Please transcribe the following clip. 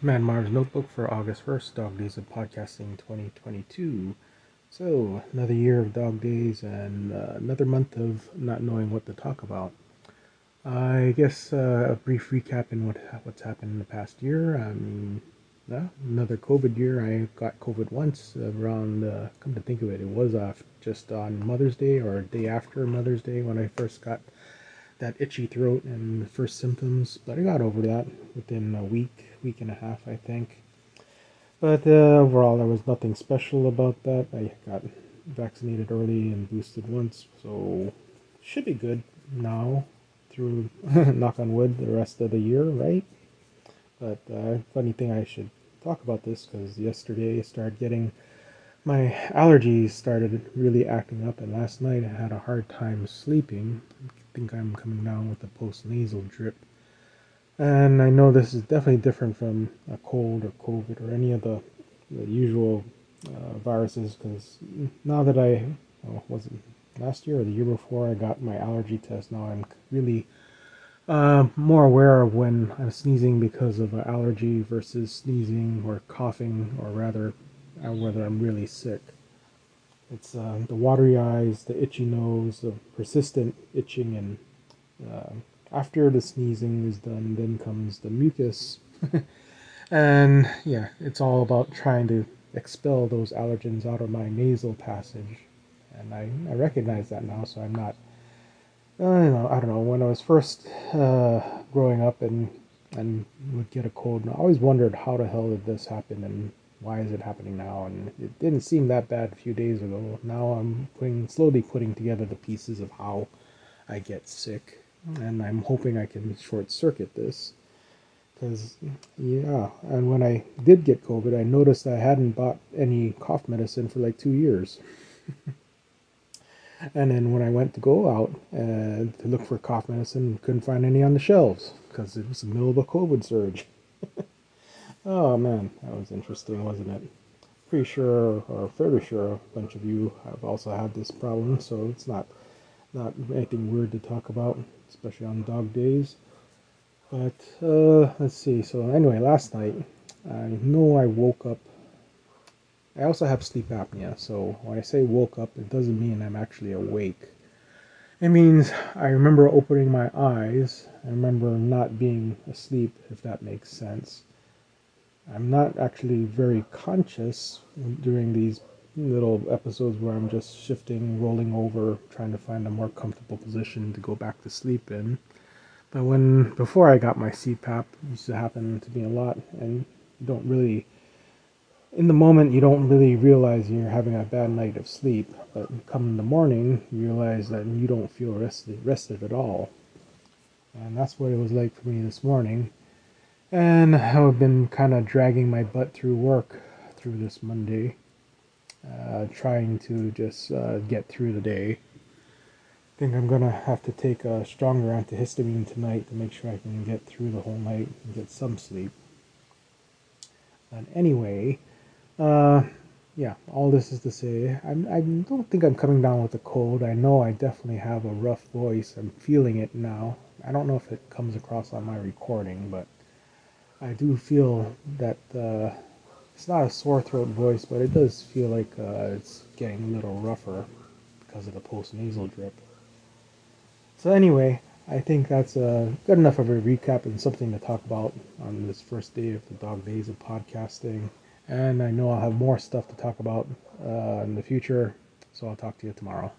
Mad Marv's Notebook for August 1st, Dog Days of Podcasting 2022. So, another year of dog days and uh, another month of not knowing what to talk about. I guess uh, a brief recap in what what's happened in the past year. I mean, yeah, another COVID year. I got COVID once around. Uh, come to think of it, it was just on Mother's Day or day after Mother's Day when I first got that itchy throat and the first symptoms, but I got over that within a week, week and a half, I think. But uh, overall, there was nothing special about that. I got vaccinated early and boosted once, so should be good now through, knock on wood, the rest of the year, right? But uh, funny thing, I should talk about this because yesterday I started getting my allergies started really acting up, and last night I had a hard time sleeping think I'm coming down with a post-nasal drip. And I know this is definitely different from a cold or COVID or any of the, the usual uh, viruses because now that I, well, was it last year or the year before I got my allergy test, now I'm really uh, more aware of when I'm sneezing because of an allergy versus sneezing or coughing, or rather, uh, whether I'm really sick. It's uh, the watery eyes, the itchy nose, the persistent itching, and uh, after the sneezing is done, then comes the mucus. and yeah, it's all about trying to expel those allergens out of my nasal passage. And I, I recognize that now, so I'm not. I don't know. I don't know. When I was first uh, growing up and and would get a cold, and I always wondered how the hell did this happen and why is it happening now? And it didn't seem that bad a few days ago. Now I'm putting slowly putting together the pieces of how I get sick, and I'm hoping I can short circuit this. Because yeah, and when I did get COVID, I noticed I hadn't bought any cough medicine for like two years. and then when I went to go out uh, to look for cough medicine, couldn't find any on the shelves because it was the middle of a COVID surge. Oh man, that was interesting, wasn't it? Pretty sure, or fairly sure, a bunch of you have also had this problem, so it's not not anything weird to talk about, especially on dog days. But uh, let's see. So anyway, last night I know I woke up. I also have sleep apnea, so when I say woke up, it doesn't mean I'm actually awake. It means I remember opening my eyes. I remember not being asleep, if that makes sense. I'm not actually very conscious during these little episodes where I'm just shifting, rolling over, trying to find a more comfortable position to go back to sleep in. But when before I got my CPAP, used to happen to me a lot, and you don't really, in the moment, you don't really realize you're having a bad night of sleep. But come in the morning, you realize that you don't feel rested, rested at all. And that's what it was like for me this morning. And I've been kind of dragging my butt through work through this Monday, uh, trying to just uh, get through the day. I think I'm gonna have to take a stronger antihistamine tonight to make sure I can get through the whole night and get some sleep. But anyway, uh, yeah, all this is to say, I'm, I don't think I'm coming down with a cold. I know I definitely have a rough voice. I'm feeling it now. I don't know if it comes across on my recording, but I do feel that uh, it's not a sore throat voice, but it does feel like uh, it's getting a little rougher because of the post nasal drip. So anyway, I think that's uh, good enough of a recap and something to talk about on this first day of the dog days of podcasting. And I know I'll have more stuff to talk about uh, in the future, so I'll talk to you tomorrow.